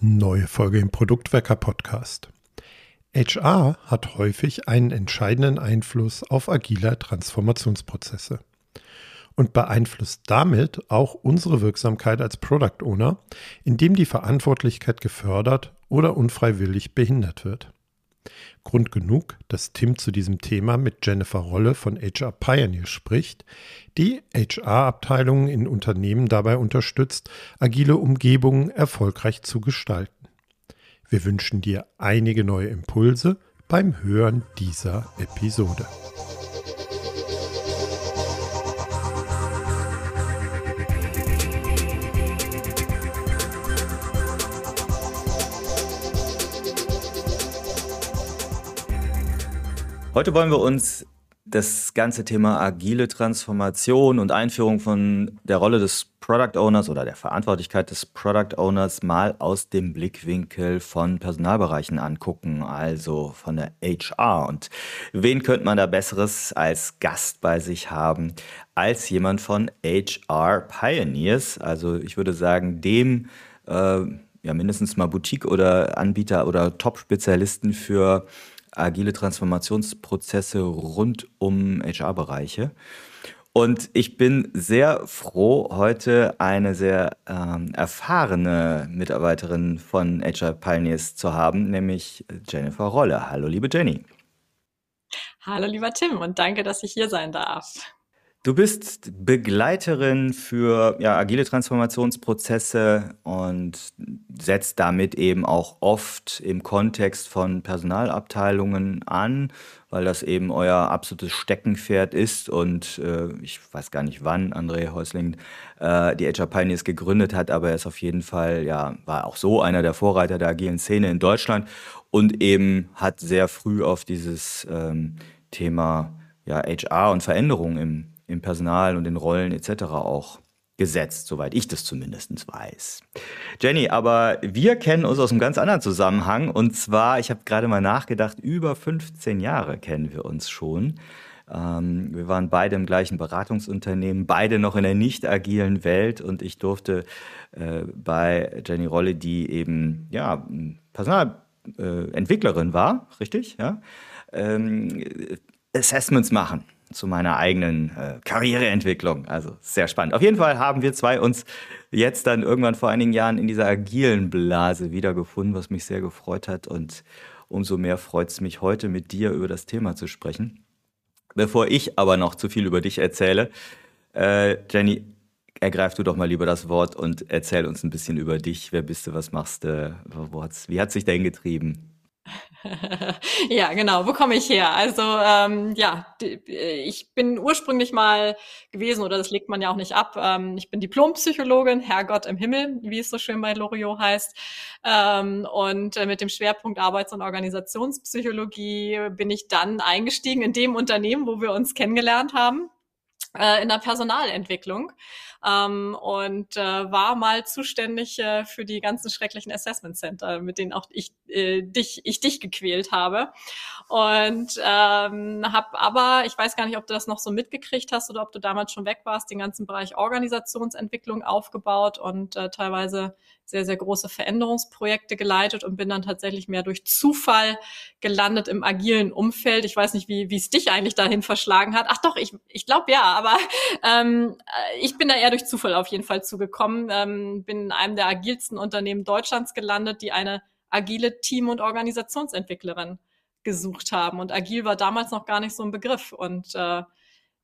Neue Folge im Produktwecker Podcast. HR hat häufig einen entscheidenden Einfluss auf agile Transformationsprozesse und beeinflusst damit auch unsere Wirksamkeit als Product Owner, indem die Verantwortlichkeit gefördert oder unfreiwillig behindert wird. Grund genug, dass Tim zu diesem Thema mit Jennifer Rolle von HR Pioneer spricht, die HR-Abteilungen in Unternehmen dabei unterstützt, agile Umgebungen erfolgreich zu gestalten. Wir wünschen dir einige neue Impulse beim Hören dieser Episode. Heute wollen wir uns das ganze Thema agile Transformation und Einführung von der Rolle des Product Owners oder der Verantwortlichkeit des Product Owners mal aus dem Blickwinkel von Personalbereichen angucken, also von der HR. Und wen könnte man da Besseres als Gast bei sich haben als jemand von HR Pioneers? Also ich würde sagen, dem äh, ja mindestens mal Boutique oder Anbieter oder Top-Spezialisten für agile Transformationsprozesse rund um HR-Bereiche. Und ich bin sehr froh, heute eine sehr ähm, erfahrene Mitarbeiterin von HR Pioneers zu haben, nämlich Jennifer Rolle. Hallo, liebe Jenny. Hallo, lieber Tim, und danke, dass ich hier sein darf. Du bist Begleiterin für ja, agile Transformationsprozesse und setzt damit eben auch oft im Kontext von Personalabteilungen an, weil das eben euer absolutes Steckenpferd ist. Und äh, ich weiß gar nicht, wann André Häusling äh, die HR Pioneers gegründet hat, aber er ist auf jeden Fall, ja, war auch so einer der Vorreiter der agilen Szene in Deutschland und eben hat sehr früh auf dieses ähm, Thema ja, HR und Veränderung im im Personal und in Rollen etc. auch gesetzt, soweit ich das zumindest weiß. Jenny, aber wir kennen uns aus einem ganz anderen Zusammenhang und zwar, ich habe gerade mal nachgedacht, über 15 Jahre kennen wir uns schon. Ähm, wir waren beide im gleichen Beratungsunternehmen, beide noch in der nicht agilen Welt und ich durfte äh, bei Jenny Rolle, die eben ja Personalentwicklerin äh, war, richtig, ja, ähm, Assessments machen zu meiner eigenen äh, Karriereentwicklung. Also sehr spannend. Auf jeden Fall haben wir zwei uns jetzt dann irgendwann vor einigen Jahren in dieser agilen Blase wiedergefunden, was mich sehr gefreut hat. Und umso mehr freut es mich heute mit dir über das Thema zu sprechen. Bevor ich aber noch zu viel über dich erzähle, äh, Jenny, ergreif du doch mal lieber das Wort und erzähl uns ein bisschen über dich. Wer bist du, was machst du, wie hat sich denn getrieben? ja, genau. Wo komme ich her? Also ähm, ja, ich bin ursprünglich mal gewesen, oder das legt man ja auch nicht ab. Ähm, ich bin Diplompsychologin, Herrgott im Himmel, wie es so schön bei Loriot heißt. Ähm, und äh, mit dem Schwerpunkt Arbeits- und Organisationspsychologie bin ich dann eingestiegen in dem Unternehmen, wo wir uns kennengelernt haben, äh, in der Personalentwicklung ähm, und äh, war mal zuständig äh, für die ganzen schrecklichen Assessment Center, mit denen auch ich äh, dich ich dich gequält habe und ähm, habe aber ich weiß gar nicht, ob du das noch so mitgekriegt hast oder ob du damals schon weg warst, den ganzen Bereich Organisationsentwicklung aufgebaut und äh, teilweise sehr, sehr große Veränderungsprojekte geleitet und bin dann tatsächlich mehr durch Zufall gelandet im agilen Umfeld. Ich weiß nicht, wie wie es dich eigentlich dahin verschlagen hat. Ach doch, ich, ich glaube ja, aber ähm, ich bin da eher durch Zufall auf jeden Fall zugekommen. Ähm, bin in einem der agilsten Unternehmen Deutschlands gelandet, die eine agile Team- und Organisationsentwicklerin gesucht haben. Und agil war damals noch gar nicht so ein Begriff. Und äh,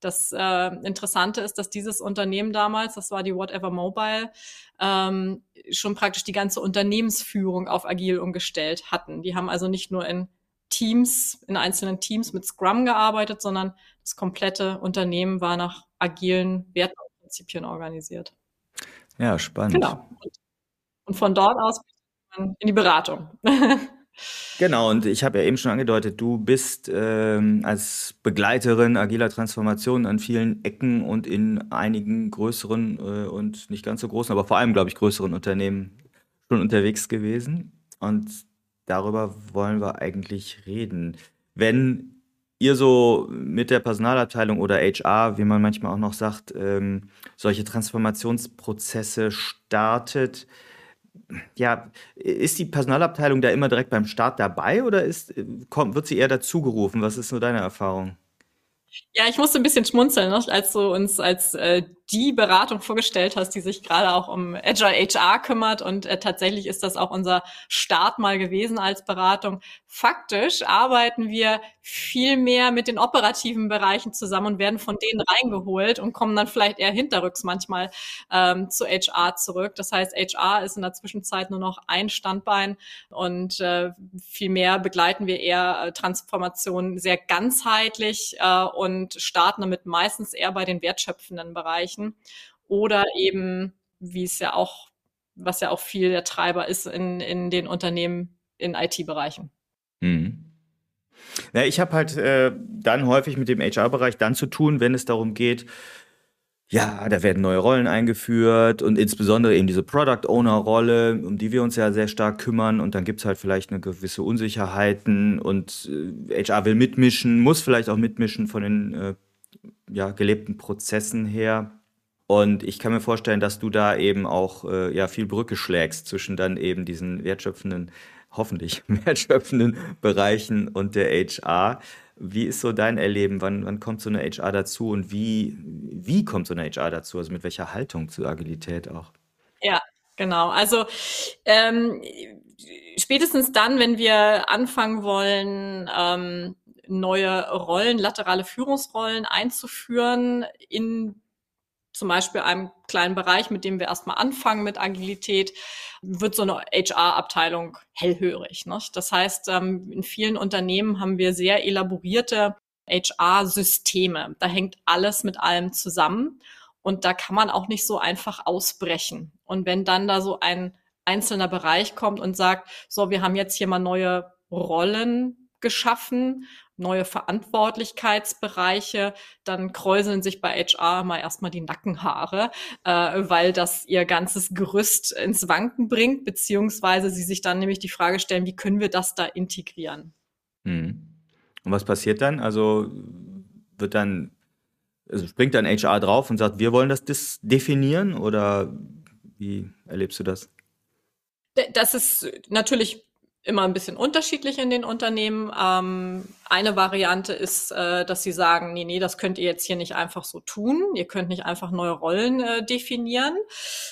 das äh, Interessante ist, dass dieses Unternehmen damals, das war die Whatever Mobile, ähm, schon praktisch die ganze Unternehmensführung auf agil umgestellt hatten. Die haben also nicht nur in Teams, in einzelnen Teams mit Scrum gearbeitet, sondern das komplette Unternehmen war nach agilen Werten Prinzipien organisiert. Ja, spannend. Genau. Und von dort aus in die Beratung. Genau, und ich habe ja eben schon angedeutet, du bist ähm, als Begleiterin agiler Transformation an vielen Ecken und in einigen größeren äh, und nicht ganz so großen, aber vor allem, glaube ich, größeren Unternehmen schon unterwegs gewesen. Und darüber wollen wir eigentlich reden. Wenn ihr so mit der Personalabteilung oder HR, wie man manchmal auch noch sagt, ähm, solche Transformationsprozesse startet, ja, ist die Personalabteilung da immer direkt beim Start dabei oder ist, kommt, wird sie eher dazugerufen? Was ist so deine Erfahrung? Ja, ich musste ein bisschen schmunzeln, ne? als du uns als äh, die Beratung vorgestellt hast, die sich gerade auch um Agile HR kümmert. Und äh, tatsächlich ist das auch unser Start mal gewesen als Beratung. Faktisch arbeiten wir viel mehr mit den operativen Bereichen zusammen und werden von denen reingeholt und kommen dann vielleicht eher hinterrücks manchmal ähm, zu HR zurück. Das heißt, HR ist in der Zwischenzeit nur noch ein Standbein und äh, viel mehr begleiten wir eher äh, Transformationen sehr ganzheitlich äh, und starten damit meistens eher bei den wertschöpfenden Bereichen oder eben, wie es ja auch, was ja auch viel der Treiber ist in, in den Unternehmen in IT-Bereichen. Mhm. Ja, ich habe halt äh, dann häufig mit dem HR-Bereich dann zu tun, wenn es darum geht, ja, da werden neue Rollen eingeführt und insbesondere eben diese Product Owner-Rolle, um die wir uns ja sehr stark kümmern. Und dann gibt es halt vielleicht eine gewisse Unsicherheiten und äh, HR will mitmischen, muss vielleicht auch mitmischen von den äh, ja, gelebten Prozessen her. Und ich kann mir vorstellen, dass du da eben auch äh, ja, viel Brücke schlägst zwischen dann eben diesen wertschöpfenden, hoffentlich wertschöpfenden Bereichen und der HR. Wie ist so dein Erleben? Wann, wann kommt so eine HR dazu und wie, wie kommt so eine HR dazu? Also mit welcher Haltung zur Agilität auch? Ja, genau. Also ähm, spätestens dann, wenn wir anfangen wollen, ähm, neue Rollen, laterale Führungsrollen einzuführen in zum Beispiel einem kleinen Bereich, mit dem wir erstmal anfangen mit Agilität, wird so eine HR-Abteilung hellhörig. Ne? Das heißt, ähm, in vielen Unternehmen haben wir sehr elaborierte HR-Systeme. Da hängt alles mit allem zusammen und da kann man auch nicht so einfach ausbrechen. Und wenn dann da so ein einzelner Bereich kommt und sagt, so, wir haben jetzt hier mal neue Rollen geschaffen neue Verantwortlichkeitsbereiche, dann kräuseln sich bei HR mal erstmal die Nackenhaare, äh, weil das ihr ganzes Gerüst ins Wanken bringt, beziehungsweise sie sich dann nämlich die Frage stellen, wie können wir das da integrieren? Hm. Und was passiert dann? Also wird dann, also springt dann HR drauf und sagt, wir wollen das definieren oder wie erlebst du das? Das ist natürlich immer ein bisschen unterschiedlich in den Unternehmen. Ähm, eine Variante ist, äh, dass sie sagen, nee, nee, das könnt ihr jetzt hier nicht einfach so tun. Ihr könnt nicht einfach neue Rollen äh, definieren.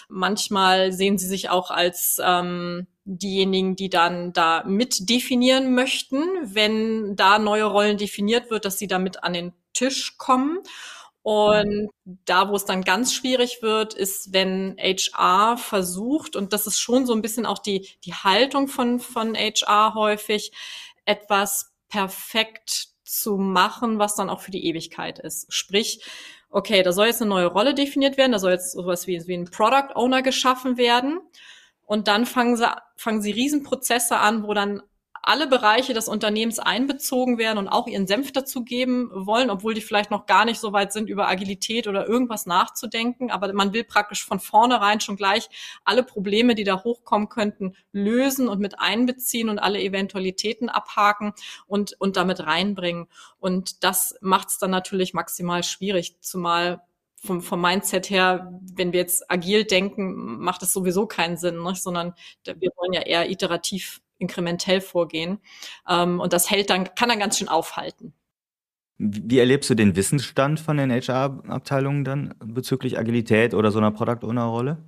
Manchmal sehen sie sich auch als ähm, diejenigen, die dann da mit definieren möchten, wenn da neue Rollen definiert wird, dass sie damit an den Tisch kommen. Und da, wo es dann ganz schwierig wird, ist, wenn HR versucht, und das ist schon so ein bisschen auch die, die Haltung von, von HR häufig, etwas perfekt zu machen, was dann auch für die Ewigkeit ist. Sprich, okay, da soll jetzt eine neue Rolle definiert werden, da soll jetzt sowas wie, wie ein Product Owner geschaffen werden. Und dann fangen sie, fangen sie Riesenprozesse an, wo dann alle Bereiche des Unternehmens einbezogen werden und auch ihren Senf dazugeben wollen, obwohl die vielleicht noch gar nicht so weit sind, über Agilität oder irgendwas nachzudenken. Aber man will praktisch von vornherein schon gleich alle Probleme, die da hochkommen könnten, lösen und mit einbeziehen und alle Eventualitäten abhaken und, und damit reinbringen. Und das macht es dann natürlich maximal schwierig, zumal vom, vom Mindset her, wenn wir jetzt agil denken, macht es sowieso keinen Sinn, ne? sondern wir wollen ja eher iterativ inkrementell vorgehen. Ähm, und das hält dann, kann dann ganz schön aufhalten. Wie erlebst du den Wissensstand von den HR-Abteilungen dann bezüglich Agilität oder so einer Product Owner-Rolle?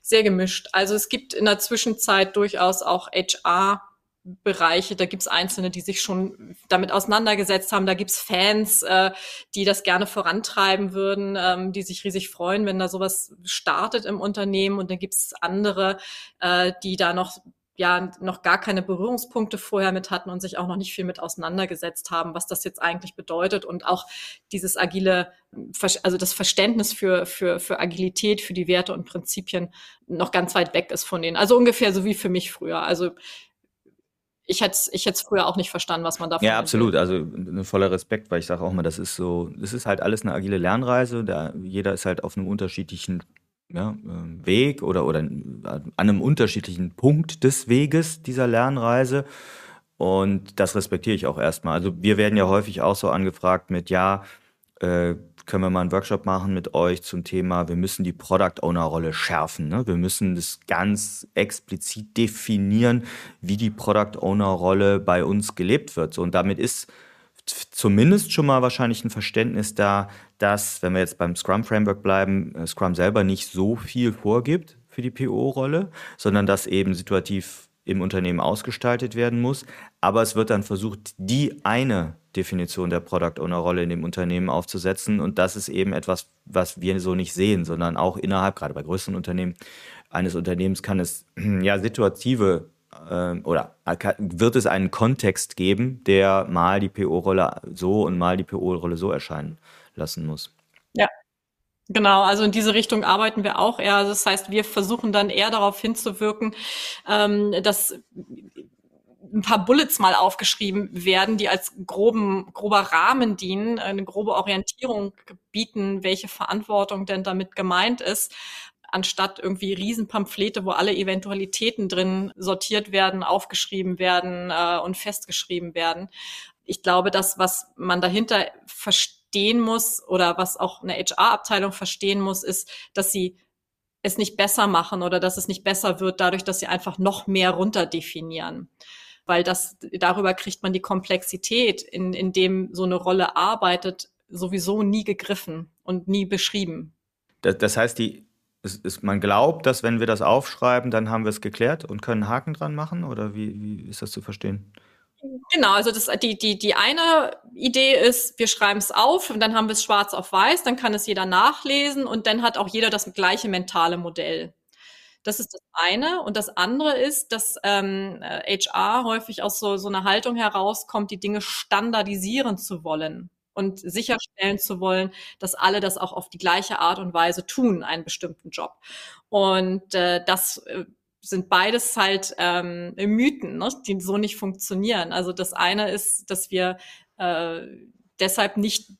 Sehr gemischt. Also es gibt in der Zwischenzeit durchaus auch HR Bereiche, da gibt's Einzelne, die sich schon damit auseinandergesetzt haben. Da gibt's Fans, äh, die das gerne vorantreiben würden, ähm, die sich riesig freuen, wenn da sowas startet im Unternehmen. Und dann gibt's andere, äh, die da noch ja noch gar keine Berührungspunkte vorher mit hatten und sich auch noch nicht viel mit auseinandergesetzt haben, was das jetzt eigentlich bedeutet und auch dieses agile, also das Verständnis für, für, für Agilität, für die Werte und Prinzipien noch ganz weit weg ist von denen. Also ungefähr so wie für mich früher. Also ich hätte ich hätte früher auch nicht verstanden, was man davon Ja, absolut. Also ein voller Respekt, weil ich sage auch mal, das ist so, das ist halt alles eine agile Lernreise. Da, jeder ist halt auf einem unterschiedlichen ja, ähm, Weg oder, oder an einem unterschiedlichen Punkt des Weges dieser Lernreise. Und das respektiere ich auch erstmal. Also wir werden ja häufig auch so angefragt mit, ja, äh, können wir mal einen Workshop machen mit euch zum Thema, wir müssen die Product Owner Rolle schärfen. Ne? Wir müssen das ganz explizit definieren, wie die Product Owner Rolle bei uns gelebt wird. So, und damit ist zumindest schon mal wahrscheinlich ein Verständnis da, dass, wenn wir jetzt beim Scrum Framework bleiben, äh, Scrum selber nicht so viel vorgibt für die PO-Rolle, sondern dass eben situativ im Unternehmen ausgestaltet werden muss. Aber es wird dann versucht, die eine Definition der Product Owner Rolle in dem Unternehmen aufzusetzen. Und das ist eben etwas, was wir so nicht sehen, sondern auch innerhalb, gerade bei größeren Unternehmen, eines Unternehmens kann es ja situative oder wird es einen Kontext geben, der mal die PO-Rolle so und mal die PO-Rolle so erscheinen lassen muss. Ja, Genau, also in diese Richtung arbeiten wir auch eher. Das heißt, wir versuchen dann eher darauf hinzuwirken, ähm, dass ein paar Bullets mal aufgeschrieben werden, die als groben, grober Rahmen dienen, eine grobe Orientierung bieten, welche Verantwortung denn damit gemeint ist, anstatt irgendwie Riesenpamphlete, wo alle Eventualitäten drin sortiert werden, aufgeschrieben werden äh, und festgeschrieben werden. Ich glaube, das, was man dahinter verstehen muss oder was auch eine HR-Abteilung verstehen muss, ist, dass sie es nicht besser machen oder dass es nicht besser wird dadurch, dass sie einfach noch mehr runterdefinieren. Weil das, darüber kriegt man die Komplexität, in, in dem so eine Rolle arbeitet, sowieso nie gegriffen und nie beschrieben. Das, das heißt, die, es, es, man glaubt, dass wenn wir das aufschreiben, dann haben wir es geklärt und können Haken dran machen? Oder wie, wie ist das zu verstehen? Genau, also das, die, die, die eine Idee ist, wir schreiben es auf und dann haben wir es schwarz auf weiß, dann kann es jeder nachlesen und dann hat auch jeder das gleiche mentale Modell. Das ist das eine. Und das andere ist, dass ähm, HR häufig aus so, so einer Haltung herauskommt, die Dinge standardisieren zu wollen und sicherstellen zu wollen, dass alle das auch auf die gleiche Art und Weise tun, einen bestimmten Job. Und äh, das äh, sind beides halt ähm, Mythen, ne, die so nicht funktionieren. Also das eine ist, dass wir äh, deshalb nicht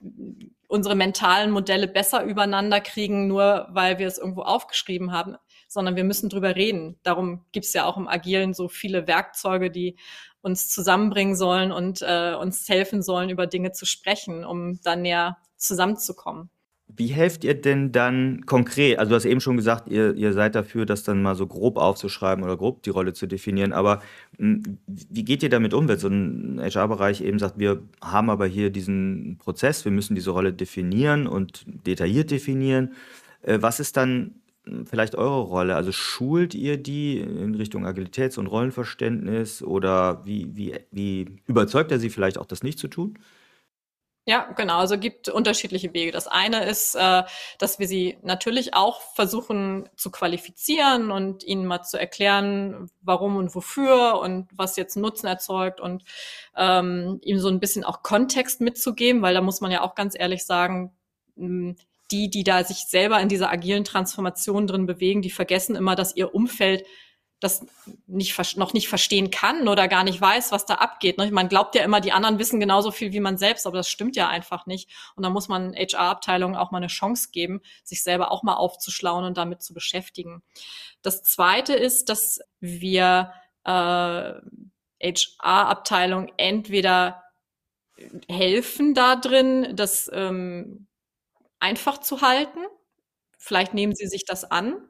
unsere mentalen Modelle besser übereinander kriegen, nur weil wir es irgendwo aufgeschrieben haben, sondern wir müssen drüber reden. Darum gibt's ja auch im Agilen so viele Werkzeuge, die uns zusammenbringen sollen und äh, uns helfen sollen, über Dinge zu sprechen, um dann näher zusammenzukommen. Wie helft ihr denn dann konkret? Also du hast eben schon gesagt, ihr, ihr seid dafür, das dann mal so grob aufzuschreiben oder grob die Rolle zu definieren. Aber hm, wie geht ihr damit um, wenn so ein HR-Bereich eben sagt, wir haben aber hier diesen Prozess, wir müssen diese Rolle definieren und detailliert definieren. Äh, was ist dann vielleicht eure Rolle? Also schult ihr die in Richtung Agilitäts- und Rollenverständnis oder wie, wie, wie überzeugt er sie vielleicht auch, das nicht zu tun? Ja, genau. Also gibt unterschiedliche Wege. Das eine ist, äh, dass wir sie natürlich auch versuchen zu qualifizieren und ihnen mal zu erklären, warum und wofür und was jetzt Nutzen erzeugt und ähm, ihm so ein bisschen auch Kontext mitzugeben, weil da muss man ja auch ganz ehrlich sagen, die, die da sich selber in dieser agilen Transformation drin bewegen, die vergessen immer, dass ihr Umfeld das nicht, noch nicht verstehen kann oder gar nicht weiß, was da abgeht. Ne? Man glaubt ja immer, die anderen wissen genauso viel wie man selbst, aber das stimmt ja einfach nicht. Und da muss man HR-Abteilungen auch mal eine Chance geben, sich selber auch mal aufzuschlauen und damit zu beschäftigen. Das Zweite ist, dass wir äh, HR-Abteilungen entweder helfen da drin, das ähm, einfach zu halten. Vielleicht nehmen sie sich das an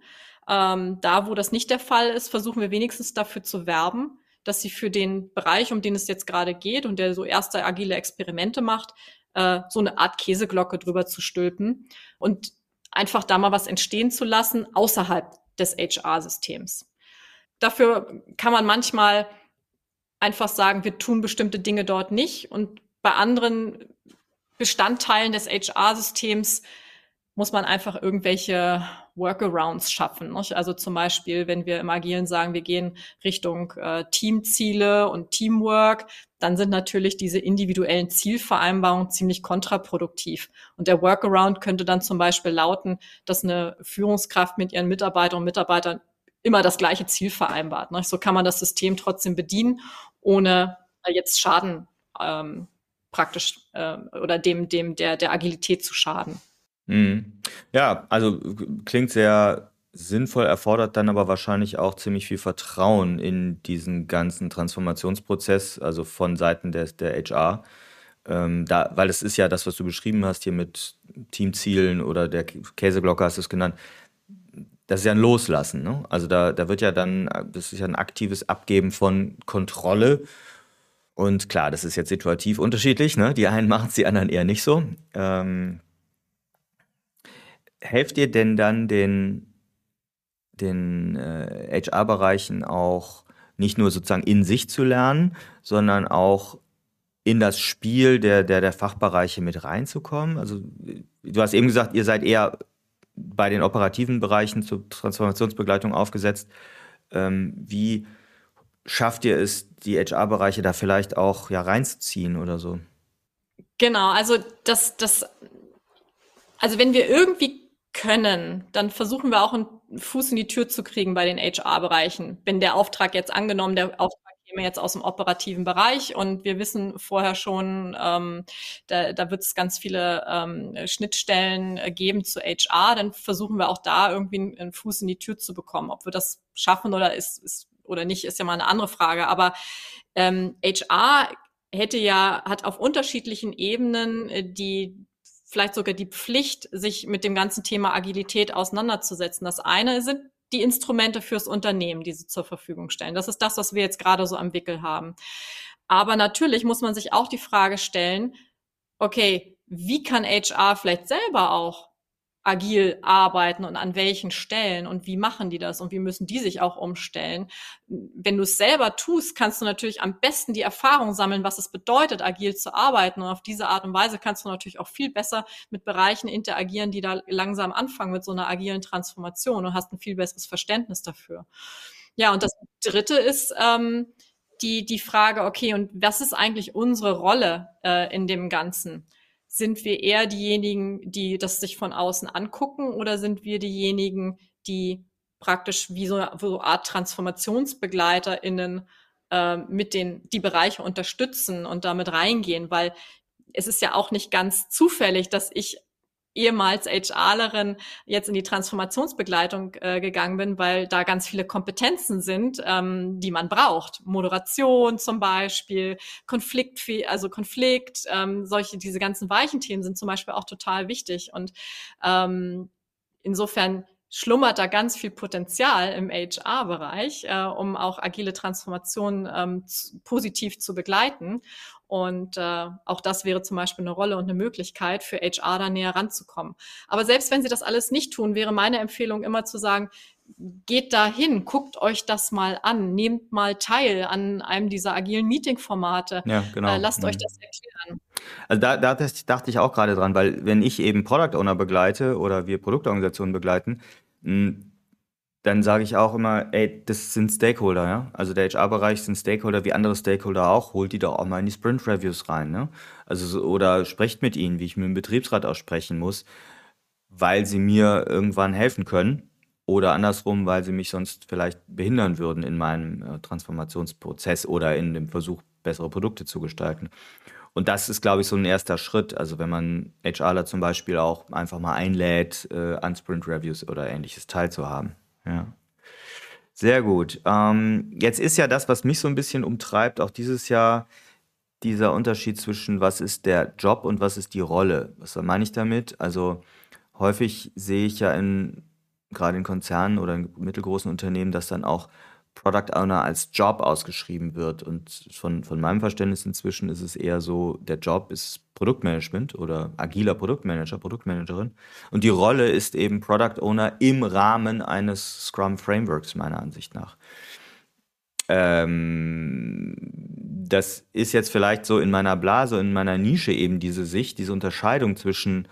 ähm, da, wo das nicht der Fall ist, versuchen wir wenigstens dafür zu werben, dass sie für den Bereich, um den es jetzt gerade geht und der so erste agile Experimente macht, äh, so eine Art Käseglocke drüber zu stülpen und einfach da mal was entstehen zu lassen außerhalb des HR-Systems. Dafür kann man manchmal einfach sagen, wir tun bestimmte Dinge dort nicht und bei anderen Bestandteilen des HR-Systems muss man einfach irgendwelche Workarounds schaffen. Nicht? Also zum Beispiel, wenn wir im Agilen sagen, wir gehen Richtung äh, Teamziele und Teamwork, dann sind natürlich diese individuellen Zielvereinbarungen ziemlich kontraproduktiv. Und der Workaround könnte dann zum Beispiel lauten, dass eine Führungskraft mit ihren Mitarbeitern und Mitarbeitern immer das gleiche Ziel vereinbart. Nicht? So kann man das System trotzdem bedienen, ohne jetzt Schaden ähm, praktisch äh, oder dem, dem der, der Agilität zu schaden. Mhm. Ja, also klingt sehr sinnvoll, erfordert dann aber wahrscheinlich auch ziemlich viel Vertrauen in diesen ganzen Transformationsprozess, also von Seiten des, der HR. Ähm, da, weil es ist ja das, was du beschrieben hast hier mit Teamzielen oder der Käseglocke hast du es genannt. Das ist ja ein Loslassen. Ne? Also da, da wird ja dann, das ist ja ein aktives Abgeben von Kontrolle. Und klar, das ist jetzt situativ unterschiedlich. Ne? Die einen machen es, die anderen eher nicht so. Ähm, helft ihr denn dann den, den äh, HR-Bereichen auch nicht nur sozusagen in sich zu lernen, sondern auch in das Spiel der, der, der Fachbereiche mit reinzukommen? Also du hast eben gesagt, ihr seid eher bei den operativen Bereichen zur Transformationsbegleitung aufgesetzt. Ähm, wie schafft ihr es, die HR-Bereiche da vielleicht auch ja reinzuziehen oder so? Genau, also das, das, also wenn wir irgendwie können, dann versuchen wir auch einen Fuß in die Tür zu kriegen bei den HR-Bereichen. Wenn der Auftrag jetzt angenommen, der Auftrag käme jetzt aus dem operativen Bereich und wir wissen vorher schon, ähm, da, da wird es ganz viele ähm, Schnittstellen äh, geben zu HR, dann versuchen wir auch da irgendwie einen, Fuß in die Tür zu bekommen. Ob wir das schaffen oder ist, ist oder nicht, ist ja mal eine andere Frage. Aber ähm, HR hätte ja, hat auf unterschiedlichen Ebenen äh, die vielleicht sogar die Pflicht, sich mit dem ganzen Thema Agilität auseinanderzusetzen. Das eine sind die Instrumente fürs Unternehmen, die sie zur Verfügung stellen. Das ist das, was wir jetzt gerade so am Wickel haben. Aber natürlich muss man sich auch die Frage stellen, okay, wie kann HR vielleicht selber auch agil arbeiten und an welchen Stellen und wie machen die das und wie müssen die sich auch umstellen. Wenn du es selber tust, kannst du natürlich am besten die Erfahrung sammeln, was es bedeutet, agil zu arbeiten und auf diese Art und Weise kannst du natürlich auch viel besser mit Bereichen interagieren, die da langsam anfangen mit so einer agilen Transformation und hast ein viel besseres Verständnis dafür. Ja, und das Dritte ist, ähm, die, die Frage, okay, und was ist eigentlich unsere Rolle äh, in dem Ganzen? Sind wir eher diejenigen, die das sich von außen angucken oder sind wir diejenigen, die praktisch wie so, so eine Art TransformationsbegleiterInnen äh, mit den, die Bereiche unterstützen und damit reingehen, weil es ist ja auch nicht ganz zufällig, dass ich ehemals HRlerin jetzt in die Transformationsbegleitung äh, gegangen bin, weil da ganz viele Kompetenzen sind, ähm, die man braucht. Moderation zum Beispiel, Konflikt, also Konflikt, ähm, solche, diese ganzen weichen Themen sind zum Beispiel auch total wichtig. Und ähm, insofern schlummert da ganz viel Potenzial im HR-Bereich, äh, um auch agile Transformationen ähm, positiv zu begleiten. Und äh, auch das wäre zum Beispiel eine Rolle und eine Möglichkeit für HR da näher ranzukommen. Aber selbst wenn Sie das alles nicht tun, wäre meine Empfehlung immer zu sagen, geht da hin, guckt euch das mal an, nehmt mal teil an einem dieser agilen Meeting-Formate. Ja, genau. Äh, lasst mhm. euch das erklären. Also da, da dachte ich auch gerade dran, weil wenn ich eben Product Owner begleite oder wir Produktorganisationen begleiten, dann sage ich auch immer, ey, das sind Stakeholder, ja. Also der HR-Bereich sind Stakeholder wie andere Stakeholder auch, holt die doch auch mal in die Sprint-Reviews rein, ne? Also so, oder sprecht mit ihnen, wie ich mit dem Betriebsrat auch sprechen muss, weil sie mir irgendwann helfen können oder andersrum, weil sie mich sonst vielleicht behindern würden in meinem äh, Transformationsprozess oder in dem Versuch, bessere Produkte zu gestalten. Und das ist, glaube ich, so ein erster Schritt. Also wenn man HRler zum Beispiel auch einfach mal einlädt, äh, an Sprint-Reviews oder ähnliches teilzuhaben. Ja. Sehr gut. Ähm, jetzt ist ja das, was mich so ein bisschen umtreibt, auch dieses Jahr dieser Unterschied zwischen was ist der Job und was ist die Rolle. Was meine ich damit? Also häufig sehe ich ja in gerade in Konzernen oder in mittelgroßen Unternehmen, dass dann auch Product Owner als Job ausgeschrieben wird. Und von, von meinem Verständnis inzwischen ist es eher so, der Job ist Produktmanagement oder agiler Produktmanager, Produktmanagerin. Und die Rolle ist eben Product Owner im Rahmen eines Scrum Frameworks, meiner Ansicht nach. Ähm, das ist jetzt vielleicht so in meiner Blase, in meiner Nische eben diese Sicht, diese Unterscheidung zwischen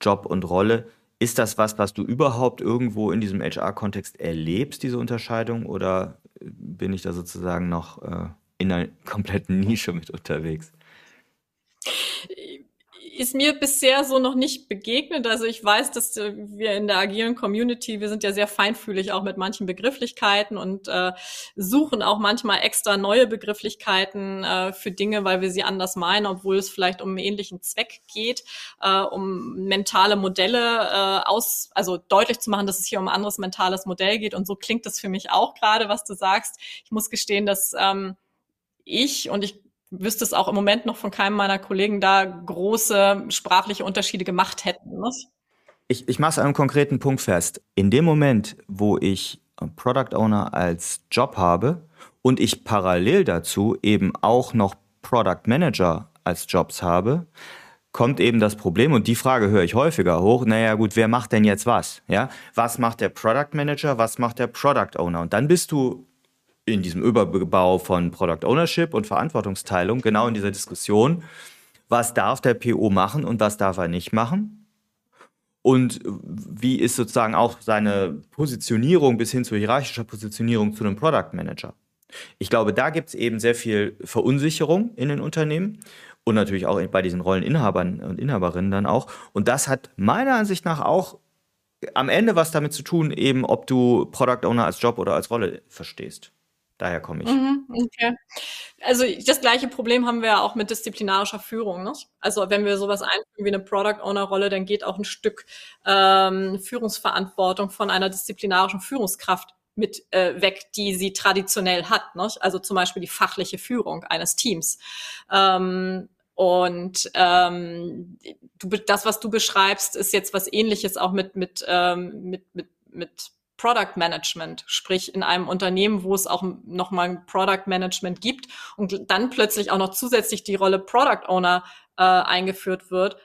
Job und Rolle. Ist das was, was du überhaupt irgendwo in diesem HR-Kontext erlebst, diese Unterscheidung? Oder bin ich da sozusagen noch äh, in einer kompletten Nische mit unterwegs? Ist mir bisher so noch nicht begegnet. Also ich weiß, dass äh, wir in der agilen Community, wir sind ja sehr feinfühlig auch mit manchen Begrifflichkeiten und äh, suchen auch manchmal extra neue Begrifflichkeiten äh, für Dinge, weil wir sie anders meinen, obwohl es vielleicht um einen ähnlichen Zweck geht, äh, um mentale Modelle äh, aus, also deutlich zu machen, dass es hier um ein anderes mentales Modell geht. Und so klingt das für mich auch gerade, was du sagst. Ich muss gestehen, dass ähm, ich und ich wüsste es auch im Moment noch von keinem meiner Kollegen da große sprachliche Unterschiede gemacht hätten. Ne? Ich, ich mache es an einem konkreten Punkt fest. In dem Moment, wo ich Product Owner als Job habe und ich parallel dazu eben auch noch Product Manager als Jobs habe, kommt eben das Problem und die Frage höre ich häufiger hoch. Naja, gut, wer macht denn jetzt was? Ja, was macht der Product Manager? Was macht der Product Owner? Und dann bist du in diesem Überbau von Product Ownership und Verantwortungsteilung genau in dieser Diskussion. Was darf der PO machen und was darf er nicht machen? Und wie ist sozusagen auch seine Positionierung bis hin zu hierarchischer Positionierung zu einem Product Manager? Ich glaube, da gibt es eben sehr viel Verunsicherung in den Unternehmen und natürlich auch bei diesen Rolleninhabern und Inhaberinnen dann auch. Und das hat meiner Ansicht nach auch am Ende was damit zu tun, eben ob du Product Owner als Job oder als Rolle verstehst. Daher komme ich. Mhm, okay. Also das gleiche Problem haben wir ja auch mit disziplinarischer Führung. Ne? Also wenn wir sowas einführen wie eine Product Owner Rolle, dann geht auch ein Stück ähm, Führungsverantwortung von einer disziplinarischen Führungskraft mit äh, weg, die sie traditionell hat. Ne? Also zum Beispiel die fachliche Führung eines Teams. Ähm, und ähm, du, das, was du beschreibst, ist jetzt was Ähnliches auch mit mit ähm, mit mit mit Product Management, sprich in einem Unternehmen, wo es auch nochmal ein Product Management gibt und dann plötzlich auch noch zusätzlich die Rolle Product Owner äh, eingeführt wird,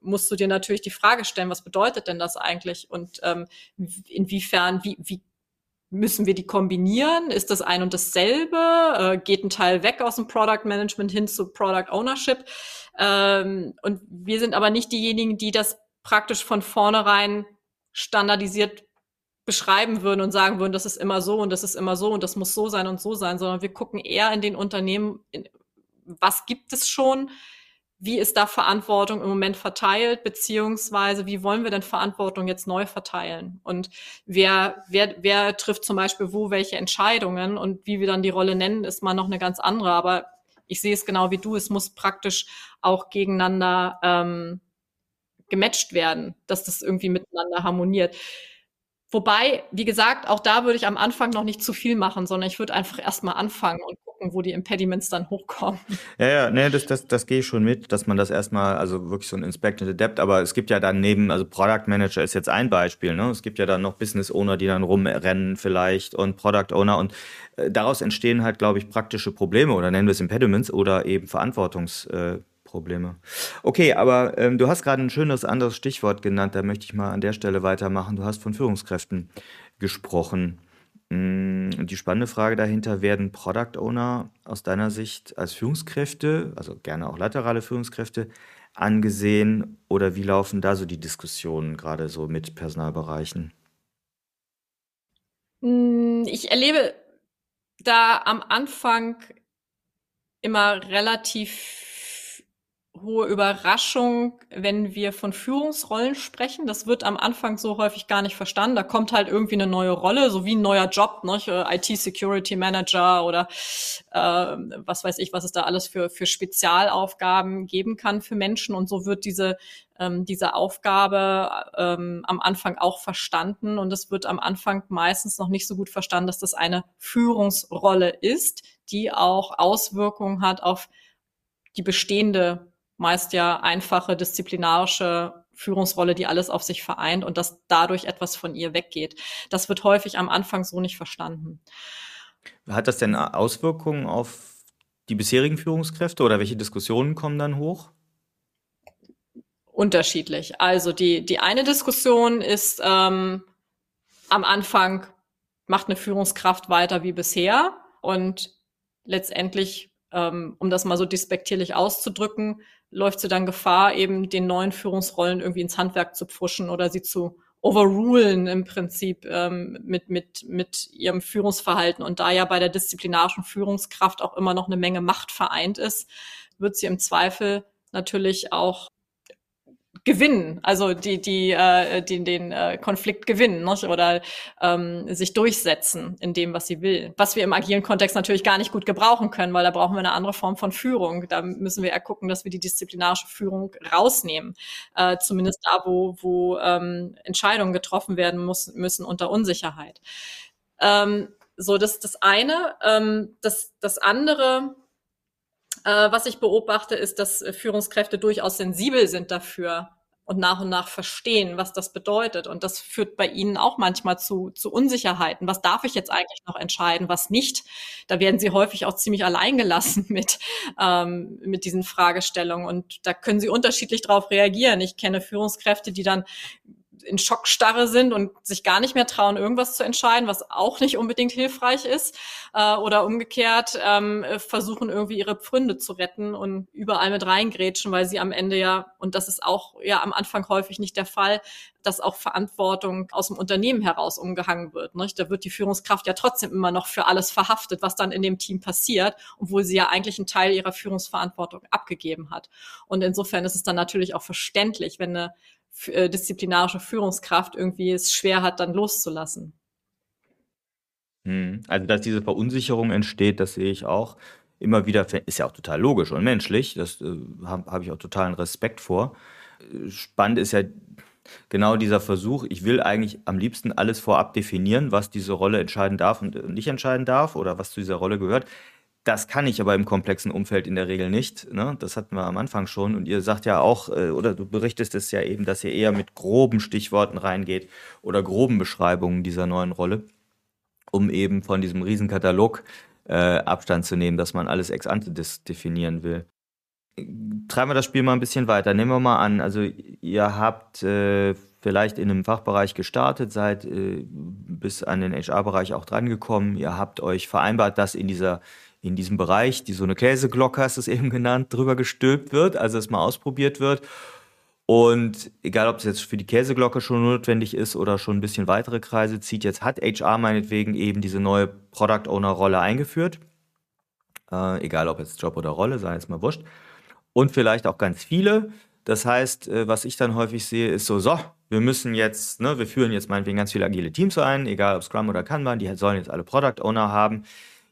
musst du dir natürlich die Frage stellen, was bedeutet denn das eigentlich und ähm, inwiefern, wie, wie Müssen wir die kombinieren? Ist das ein und dasselbe? Äh, geht ein Teil weg aus dem Product Management hin zu Product Ownership? Ähm, und wir sind aber nicht diejenigen, die das praktisch von vornherein standardisiert beschreiben würden und sagen würden, das ist immer so und das ist immer so und das muss so sein und so sein, sondern wir gucken eher in den Unternehmen, was gibt es schon? wie ist da Verantwortung im Moment verteilt, beziehungsweise wie wollen wir denn Verantwortung jetzt neu verteilen? Und wer, wer, wer trifft zum Beispiel wo welche Entscheidungen und wie wir dann die Rolle nennen, ist mal noch eine ganz andere. Aber ich sehe es genau wie du, es muss praktisch auch gegeneinander ähm, gematcht werden, dass das irgendwie miteinander harmoniert. Wobei, wie gesagt, auch da würde ich am Anfang noch nicht zu viel machen, sondern ich würde einfach erstmal anfangen und gucken, wo die Impediments dann hochkommen. Ja, ja, nee, das, das, das gehe ich schon mit, dass man das erstmal, also wirklich so ein Inspect and Adapt, aber es gibt ja dann neben, also Product Manager ist jetzt ein Beispiel, ne? Es gibt ja dann noch Business Owner, die dann rumrennen vielleicht und Product Owner und äh, daraus entstehen halt, glaube ich, praktische Probleme oder nennen wir es Impediments oder eben Verantwortungs- äh, Probleme. Okay, aber ähm, du hast gerade ein schönes anderes Stichwort genannt, da möchte ich mal an der Stelle weitermachen. Du hast von Führungskräften gesprochen. Mm, die spannende Frage dahinter, werden Product Owner aus deiner Sicht als Führungskräfte, also gerne auch laterale Führungskräfte, angesehen oder wie laufen da so die Diskussionen gerade so mit Personalbereichen? Mm, ich erlebe da am Anfang immer relativ hohe Überraschung, wenn wir von Führungsrollen sprechen. Das wird am Anfang so häufig gar nicht verstanden. Da kommt halt irgendwie eine neue Rolle, so wie ein neuer Job, ne? IT-Security Manager oder äh, was weiß ich, was es da alles für, für Spezialaufgaben geben kann für Menschen. Und so wird diese, ähm, diese Aufgabe ähm, am Anfang auch verstanden. Und es wird am Anfang meistens noch nicht so gut verstanden, dass das eine Führungsrolle ist, die auch Auswirkungen hat auf die bestehende meist ja einfache disziplinarische Führungsrolle, die alles auf sich vereint und dass dadurch etwas von ihr weggeht. Das wird häufig am Anfang so nicht verstanden. Hat das denn Auswirkungen auf die bisherigen Führungskräfte oder welche Diskussionen kommen dann hoch? Unterschiedlich. Also die, die eine Diskussion ist ähm, am Anfang macht eine Führungskraft weiter wie bisher und letztendlich, ähm, um das mal so despektierlich auszudrücken, läuft sie dann Gefahr, eben den neuen Führungsrollen irgendwie ins Handwerk zu pfuschen oder sie zu overrulen im Prinzip ähm, mit, mit, mit ihrem Führungsverhalten. Und da ja bei der disziplinarischen Führungskraft auch immer noch eine Menge Macht vereint ist, wird sie im Zweifel natürlich auch gewinnen, also die, die, äh, die den äh, Konflikt gewinnen nicht? oder ähm, sich durchsetzen in dem, was sie will. Was wir im agilen Kontext natürlich gar nicht gut gebrauchen können, weil da brauchen wir eine andere Form von Führung. Da müssen wir eher gucken, dass wir die disziplinarische Führung rausnehmen. Äh, zumindest da, wo, wo ähm, Entscheidungen getroffen werden muss, müssen unter Unsicherheit. Ähm, so, das das eine. Ähm, das, das andere Äh, was ich beobachte, ist, dass Führungskräfte durchaus sensibel sind dafür, und nach und nach verstehen, was das bedeutet. Und das führt bei ihnen auch manchmal zu, zu Unsicherheiten. Was darf ich jetzt eigentlich noch entscheiden, was nicht? Da werden sie häufig auch ziemlich alleingelassen mit, ähm, mit diesen Fragestellungen. Und da können sie unterschiedlich darauf reagieren. Ich kenne Führungskräfte, die dann in Schockstarre sind und sich gar nicht mehr trauen, irgendwas zu entscheiden, was auch nicht unbedingt hilfreich ist. Äh, oder umgekehrt ähm, versuchen irgendwie ihre Pfründe zu retten und überall mit reingrätschen, weil sie am Ende ja, und das ist auch ja am Anfang häufig nicht der Fall, dass auch Verantwortung aus dem Unternehmen heraus umgehangen wird. Nicht? Da wird die Führungskraft ja trotzdem immer noch für alles verhaftet, was dann in dem Team passiert, obwohl sie ja eigentlich einen Teil ihrer Führungsverantwortung abgegeben hat. Und insofern ist es dann natürlich auch verständlich, wenn eine äh, disziplinarische Führungskraft irgendwie es schwer hat, dann loszulassen. Hm. Also, dass diese Verunsicherung entsteht, das sehe ich auch immer wieder. Ist ja auch total logisch und menschlich. Das äh, habe hab ich auch totalen Respekt vor. Spannend ist ja genau dieser Versuch. Ich will eigentlich am liebsten alles vorab definieren, was diese Rolle entscheiden darf und äh, nicht entscheiden darf oder was zu dieser Rolle gehört. Das kann ich aber im komplexen Umfeld in der Regel nicht. Ne? Das hatten wir am Anfang schon. Und ihr sagt ja auch, äh, oder du berichtest es ja eben, dass ihr eher mit groben Stichworten reingeht oder groben Beschreibungen dieser neuen Rolle, um eben von diesem Riesenkatalog äh, Abstand zu nehmen, dass man alles ex ante definieren will. Treiben wir das Spiel mal ein bisschen weiter. Nehmen wir mal an, also ihr habt äh, vielleicht in einem Fachbereich gestartet, seid äh, bis an den HR-Bereich auch drangekommen. Ihr habt euch vereinbart, dass in dieser in diesem Bereich, die so eine Käseglocke, hast du es eben genannt, drüber gestülpt wird, also es mal ausprobiert wird. Und egal, ob es jetzt für die Käseglocke schon notwendig ist oder schon ein bisschen weitere Kreise zieht, jetzt hat HR meinetwegen eben diese neue Product Owner Rolle eingeführt. Äh, egal, ob jetzt Job oder Rolle, sei jetzt mal wurscht. Und vielleicht auch ganz viele. Das heißt, äh, was ich dann häufig sehe, ist so, so, wir müssen jetzt, ne, wir führen jetzt meinetwegen ganz viele agile Teams ein, egal ob Scrum oder Kanban, die sollen jetzt alle Product Owner haben.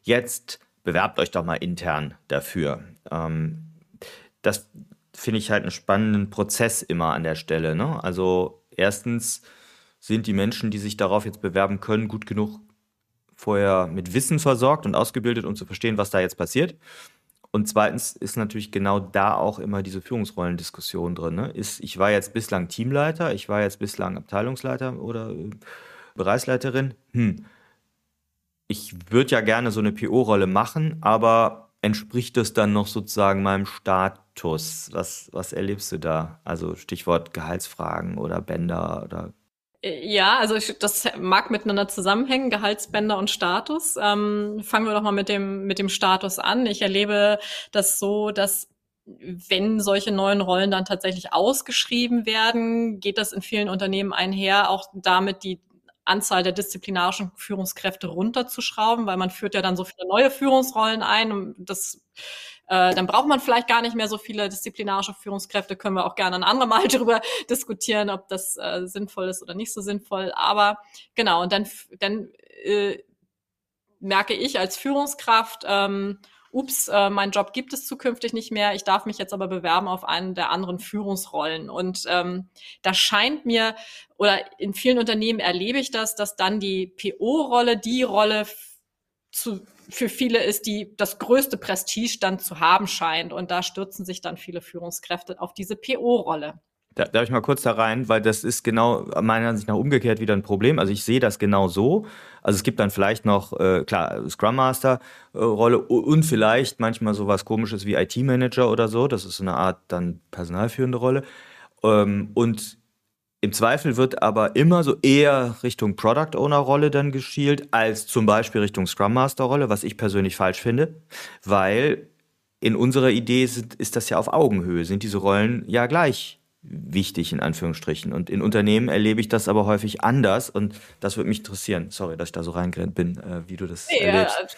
Jetzt bewerbt euch doch mal intern dafür. Ähm, das finde ich halt einen spannenden Prozess immer an der Stelle. Ne? Also erstens sind die Menschen, die sich darauf jetzt bewerben können, gut genug vorher mit Wissen versorgt und ausgebildet, um zu verstehen, was da jetzt passiert. Und zweitens ist natürlich genau da auch immer diese Führungsrollendiskussion drin. Ne? Ist, ich war jetzt bislang Teamleiter, ich war jetzt bislang Abteilungsleiter oder äh, Bereichsleiterin. Hm, ich würde ja gerne so eine PO-Rolle machen, aber entspricht das dann noch sozusagen meinem Status? Was, was erlebst du da? Also Stichwort Gehaltsfragen oder Bänder oder äh, ja, also das mag miteinander zusammenhängen, Gehaltsbänder und Status. Ähm, fangen wir doch mal mit dem, mit dem Status an. Ich erlebe das so, dass wenn solche neuen Rollen dann tatsächlich ausgeschrieben werden, geht das in vielen Unternehmen einher, auch damit die Anzahl der disziplinarischen Führungskräfte runterzuschrauben, weil man führt ja dann so viele neue Führungsrollen ein und das äh, dann braucht man vielleicht gar nicht mehr so viele disziplinarische Führungskräfte, können wir auch gerne ein andermal darüber diskutieren, ob das äh, sinnvoll ist oder nicht so sinnvoll. Aber genau, und dann, dann äh, merke ich als Führungskraft, ähm, ups, äh, mein Job gibt es zukünftig nicht mehr, ich darf mich jetzt aber bewerben auf einen der anderen Führungsrollen. Und ähm, da scheint mir, oder in vielen Unternehmen erlebe ich das, dass dann die PO-Rolle die Rolle zu, für viele ist, die das größte Prestige dann zu haben scheint. Und da stürzen sich dann viele Führungskräfte auf diese PO-Rolle. Da, darf ich mal kurz da rein, weil das ist genau meiner Ansicht nach umgekehrt wieder ein Problem. Also ich sehe das genau so. Also es gibt dann vielleicht noch, äh, klar, Scrum Master äh, Rolle und vielleicht manchmal sowas komisches wie IT Manager oder so. Das ist so eine Art dann personalführende Rolle. Ähm, und im Zweifel wird aber immer so eher Richtung Product Owner Rolle dann geschielt, als zum Beispiel Richtung Scrum Master Rolle, was ich persönlich falsch finde, weil in unserer Idee ist, ist das ja auf Augenhöhe, sind diese Rollen ja gleich wichtig in Anführungsstrichen. Und in Unternehmen erlebe ich das aber häufig anders und das würde mich interessieren. Sorry, dass ich da so reingerannt bin, äh, wie du das ja, erlebst.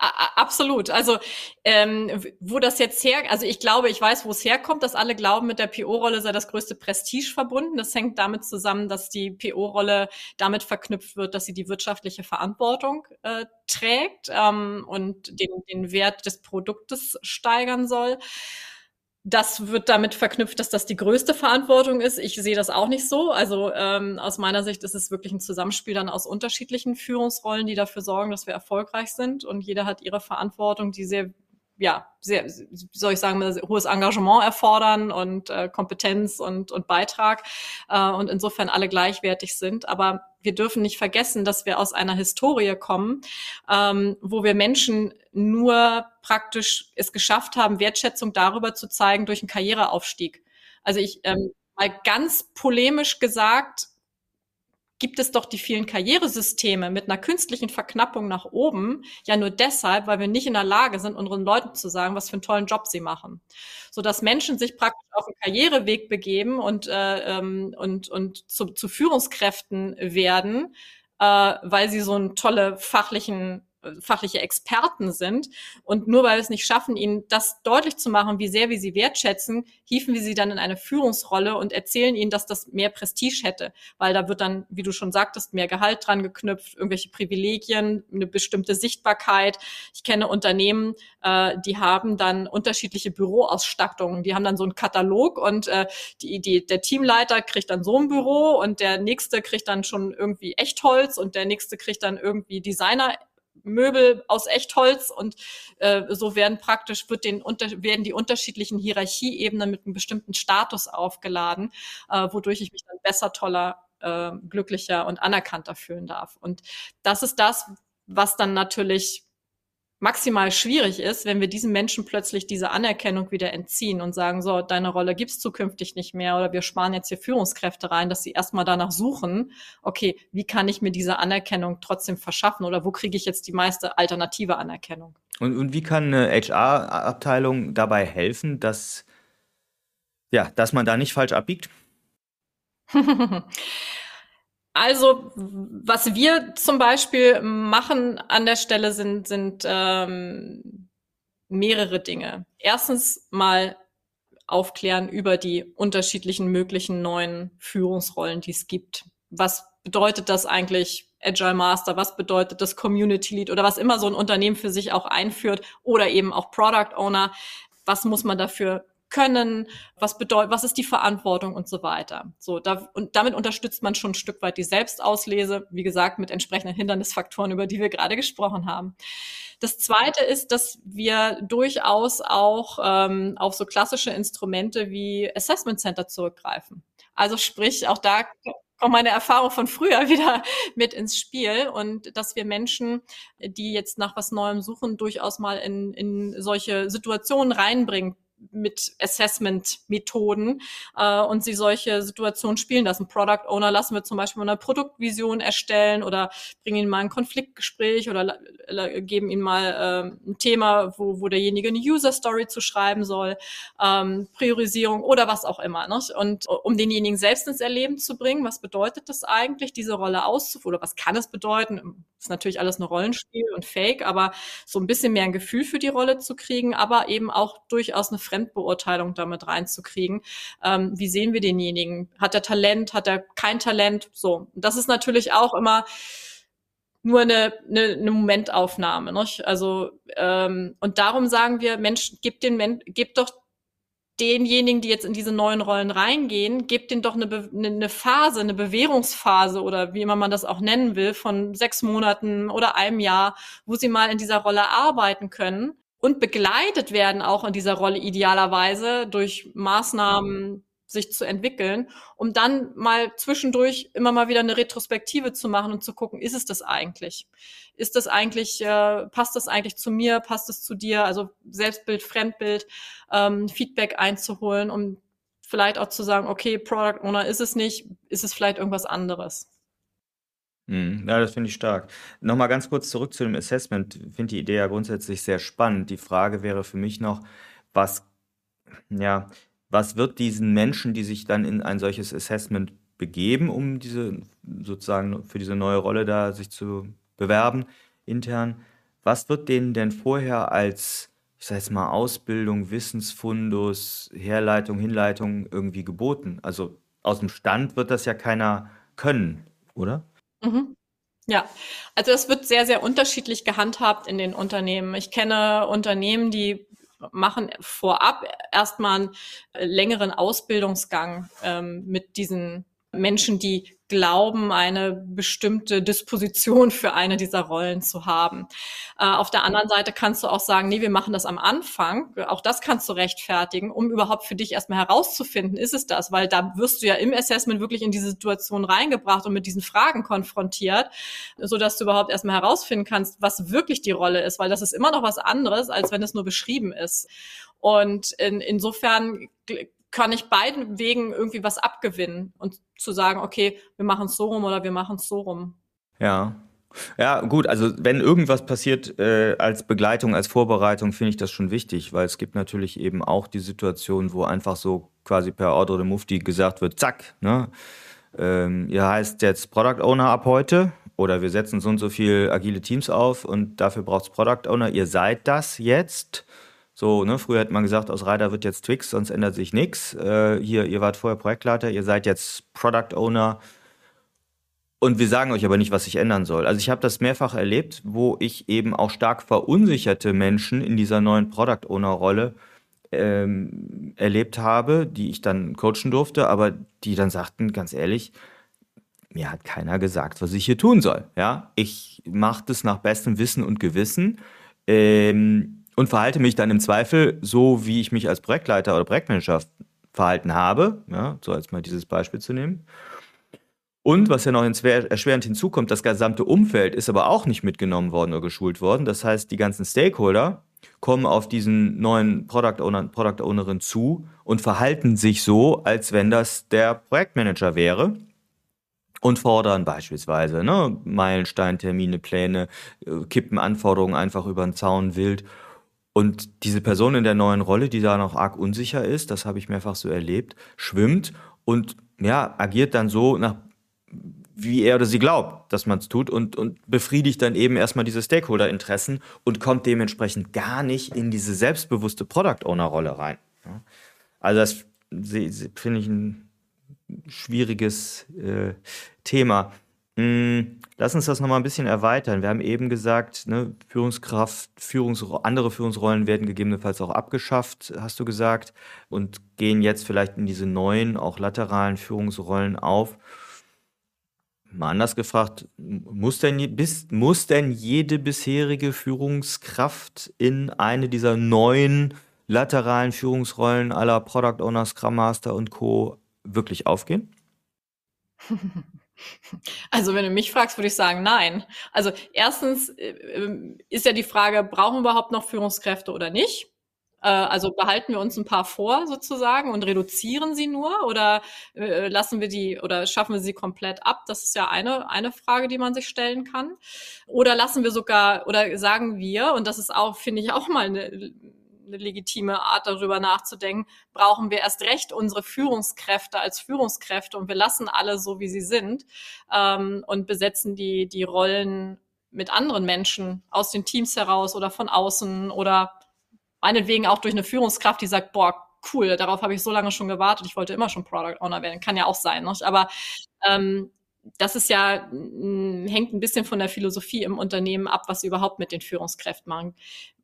Absolut. Also ähm, wo das jetzt her, also ich glaube, ich weiß, wo es herkommt, dass alle glauben, mit der PO-Rolle sei das größte Prestige verbunden. Das hängt damit zusammen, dass die PO-Rolle damit verknüpft wird, dass sie die wirtschaftliche Verantwortung äh, trägt ähm, und den, den Wert des Produktes steigern soll das wird damit verknüpft, dass das die größte Verantwortung ist. Ich sehe das auch nicht so. Also ähm, aus meiner Sicht ist es wirklich ein Zusammenspiel dann aus unterschiedlichen Führungsrollen, die dafür sorgen, dass wir erfolgreich sind. Und jeder hat ihre Verantwortung, die sehr ja, sehr, soll ich sagen, hohes Engagement erfordern und äh, Kompetenz und, und Beitrag äh, und insofern alle gleichwertig sind. Aber wir dürfen nicht vergessen, dass wir aus einer Historie kommen, ähm, wo wir Menschen nur praktisch es geschafft haben, Wertschätzung darüber zu zeigen durch einen Karriereaufstieg. Also ich ähm, mal ganz polemisch gesagt, gibt es doch die vielen Karrieresysteme mit einer künstlichen Verknappung nach oben ja nur deshalb, weil wir nicht in der Lage sind, unseren Leuten zu sagen, was für einen tollen Job sie machen. So dass Menschen sich praktisch auf einen Karriereweg begeben und, äh, ähm, und, und zu, zu Führungskräften werden, äh, weil sie so einen tolle fachlichen fachliche Experten sind. Und nur weil wir es nicht schaffen, ihnen das deutlich zu machen, wie sehr wir sie wertschätzen, hieven wir sie dann in eine Führungsrolle und erzählen ihnen, dass das mehr Prestige hätte. Weil da wird dann, wie du schon sagtest, mehr Gehalt dran geknüpft, irgendwelche Privilegien, eine bestimmte Sichtbarkeit. Ich kenne Unternehmen, äh, die haben dann unterschiedliche Büroausstattungen. Die haben dann so einen Katalog und äh, die, die, der Teamleiter kriegt dann so ein Büro und der nächste kriegt dann schon irgendwie Echtholz und der nächste kriegt dann irgendwie Designer Möbel aus Echtholz und äh, so werden praktisch wird den unter, werden die unterschiedlichen Hierarchieebenen mit einem bestimmten Status aufgeladen, äh, wodurch ich mich dann besser, toller, äh, glücklicher und anerkannter fühlen darf. Und das ist das, was dann natürlich maximal schwierig ist, wenn wir diesen Menschen plötzlich diese Anerkennung wieder entziehen und sagen, so, deine Rolle gibt's zukünftig nicht mehr oder wir sparen jetzt hier Führungskräfte rein, dass sie erstmal danach suchen, okay, wie kann ich mir diese Anerkennung trotzdem verschaffen oder wo kriege ich jetzt die meiste alternative Anerkennung? Und, und wie kann eine HR-Abteilung dabei helfen, dass, ja, dass man da nicht falsch abbiegt? Also, was wir zum Beispiel machen an der Stelle sind, sind ähm, mehrere Dinge. Erstens mal aufklären über die unterschiedlichen möglichen neuen Führungsrollen, die es gibt. Was bedeutet das eigentlich Agile Master? Was bedeutet das Community Lead oder was immer so ein Unternehmen für sich auch einführt oder eben auch Product Owner? Was muss man dafür können, was bedeutet, was ist die Verantwortung und so weiter. So, da, und damit unterstützt man schon ein Stück weit die Selbstauslese, wie gesagt, mit entsprechenden Hindernisfaktoren, über die wir gerade gesprochen haben. Das zweite ist, dass wir durchaus auch ähm, auf so klassische Instrumente wie Assessment Center zurückgreifen. Also sprich, auch da kommt meine Erfahrung von früher wieder mit ins Spiel und dass wir Menschen, die jetzt nach was Neuem suchen, durchaus mal in, in solche Situationen reinbringen, mit Assessment-Methoden äh, und sie solche Situationen spielen lassen. Product Owner lassen wir zum Beispiel eine Produktvision erstellen oder bringen ihnen mal ein Konfliktgespräch oder geben ihnen mal äh, ein Thema, wo, wo derjenige eine User-Story zu schreiben soll, ähm, Priorisierung oder was auch immer. Ne? Und um denjenigen selbst ins Erleben zu bringen, was bedeutet das eigentlich, diese Rolle auszuführen oder was kann es bedeuten? Ist natürlich alles eine Rollenspiel und Fake, aber so ein bisschen mehr ein Gefühl für die Rolle zu kriegen, aber eben auch durchaus eine Fremdbeurteilung damit reinzukriegen. Ähm, wie sehen wir denjenigen? Hat er Talent? Hat er kein Talent? So. das ist natürlich auch immer nur eine, eine, eine Momentaufnahme. Nicht? Also ähm, und darum sagen wir, Mensch, gib den Men gib doch denjenigen, die jetzt in diese neuen Rollen reingehen, gebt denen doch eine, eine Phase, eine Bewährungsphase oder wie immer man das auch nennen will, von sechs Monaten oder einem Jahr, wo sie mal in dieser Rolle arbeiten können und begleitet werden auch in dieser Rolle idealerweise durch Maßnahmen sich zu entwickeln, um dann mal zwischendurch immer mal wieder eine Retrospektive zu machen und zu gucken, ist es das eigentlich? Ist das eigentlich, äh, passt das eigentlich zu mir, passt es zu dir? Also Selbstbild, Fremdbild, ähm, Feedback einzuholen, um vielleicht auch zu sagen, okay, Product Owner ist es nicht, ist es vielleicht irgendwas anderes. Mhm. Ja, das finde ich stark. Nochmal ganz kurz zurück zu dem Assessment. Ich finde die Idee ja grundsätzlich sehr spannend. Die Frage wäre für mich noch, was, ja, was wird diesen Menschen, die sich dann in ein solches Assessment begeben, um diese sozusagen für diese neue Rolle da sich zu bewerben intern, was wird denen denn vorher als, ich sage jetzt mal, Ausbildung, Wissensfundus, Herleitung, Hinleitung irgendwie geboten? Also aus dem Stand wird das ja keiner können, oder? Mhm. Ja, also es wird sehr, sehr unterschiedlich gehandhabt in den Unternehmen. Ich kenne Unternehmen, die machen vorab erstmal einen längeren Ausbildungsgang ähm, mit diesen Menschen, die glauben, eine bestimmte Disposition für eine dieser Rollen zu haben. Äh, auf der anderen Seite kannst du auch sagen, nee, wir machen das am Anfang. Auch das kannst du rechtfertigen, um überhaupt für dich erstmal herauszufinden, ist es das? Weil da wirst du ja im Assessment wirklich in diese Situation reingebracht und mit diesen Fragen konfrontiert, so dass du überhaupt erstmal herausfinden kannst, was wirklich die Rolle ist, weil das ist immer noch was anderes, als wenn es nur beschrieben ist. Und in, insofern kann ich beiden Wegen irgendwie was abgewinnen und zu sagen, okay, wir machen es so rum oder wir machen es so rum. Ja. Ja, gut, also wenn irgendwas passiert äh, als Begleitung, als Vorbereitung, finde ich das schon wichtig, weil es gibt natürlich eben auch die Situation, wo einfach so quasi per Ordre de Mufti gesagt wird, zack, ne? Ähm, ihr heißt jetzt Product Owner ab heute oder wir setzen so und so viel agile Teams auf und dafür braucht es Product Owner. Ihr seid das jetzt. So, ne, früher hat man gesagt, aus Rider wird jetzt Twix, sonst ändert sich nichts. Äh, hier, ihr wart vorher Projektleiter, ihr seid jetzt Product Owner. Und wir sagen euch aber nicht, was sich ändern soll. Also ich habe das mehrfach erlebt, wo ich eben auch stark verunsicherte Menschen in dieser neuen Product Owner Rolle ähm, erlebt habe, die ich dann coachen durfte, aber die dann sagten, ganz ehrlich, mir hat keiner gesagt, was ich hier tun soll. Ja, ich mache das nach bestem Wissen und Gewissen. Ähm, und verhalte mich dann im Zweifel so, wie ich mich als Projektleiter oder Projektmanager verhalten habe, ja, so als mal dieses Beispiel zu nehmen. Und was ja noch erschwerend hinzukommt, das gesamte Umfeld ist aber auch nicht mitgenommen worden oder geschult worden. Das heißt, die ganzen Stakeholder kommen auf diesen neuen Product Owner, Product Ownerin zu und verhalten sich so, als wenn das der Projektmanager wäre und fordern beispielsweise ne, Meilenstein, Termine, Pläne, äh, kippen Anforderungen einfach über den Zaun wild und diese Person in der neuen Rolle, die da noch arg unsicher ist, das habe ich mehrfach so erlebt, schwimmt und ja, agiert dann so nach wie er oder sie glaubt, dass man es tut und, und befriedigt dann eben erstmal diese Stakeholder-Interessen und kommt dementsprechend gar nicht in diese selbstbewusste Product-Owner-Rolle rein. Also das finde ich ein schwieriges äh, Thema. Hm, lass uns das nochmal ein bisschen erweitern. Wir haben eben gesagt, ne, Führungskraft, Führungs andere Führungsrollen werden gegebenenfalls auch abgeschafft, hast du gesagt, und gehen jetzt vielleicht in diese neuen, auch lateralen Führungsrollen auf. Mal anders gefragt, muss denn, bis, muss denn jede bisherige Führungskraft in eine dieser neuen lateralen Führungsrollen aller Product Owner, Scrum Master und Co. wirklich aufgehen? Also wenn du mich fragst, würde ich sagen, nein. Also erstens äh, ähm, ist ja die Frage, brauchen wir überhaupt noch Führungskräfte oder nicht? Äh, also behalten wir uns ein paar vor sozusagen und reduzieren sie nur oder äh, lassen wir die oder schaffen wir sie komplett ab? Das ist ja eine, eine Frage, die man sich stellen kann. Oder lassen wir sogar oder sagen wir, und das ist auch, finde ich, auch mal eine eine legitime Art, darüber nachzudenken, brauchen wir erst recht unsere Führungskräfte als Führungskräfte und wir lassen alle so, wie sie sind ähm, und besetzen die, die Rollen mit anderen Menschen aus den Teams heraus oder von außen oder meinetwegen auch durch eine Führungskraft, die sagt, boah, cool, darauf habe ich so lange schon gewartet, ich wollte immer schon Product Owner werden. Kann ja auch sein, nicht? aber ähm, das ist ja, hängt ein bisschen von der Philosophie im Unternehmen ab, was sie überhaupt mit den Führungskräften machen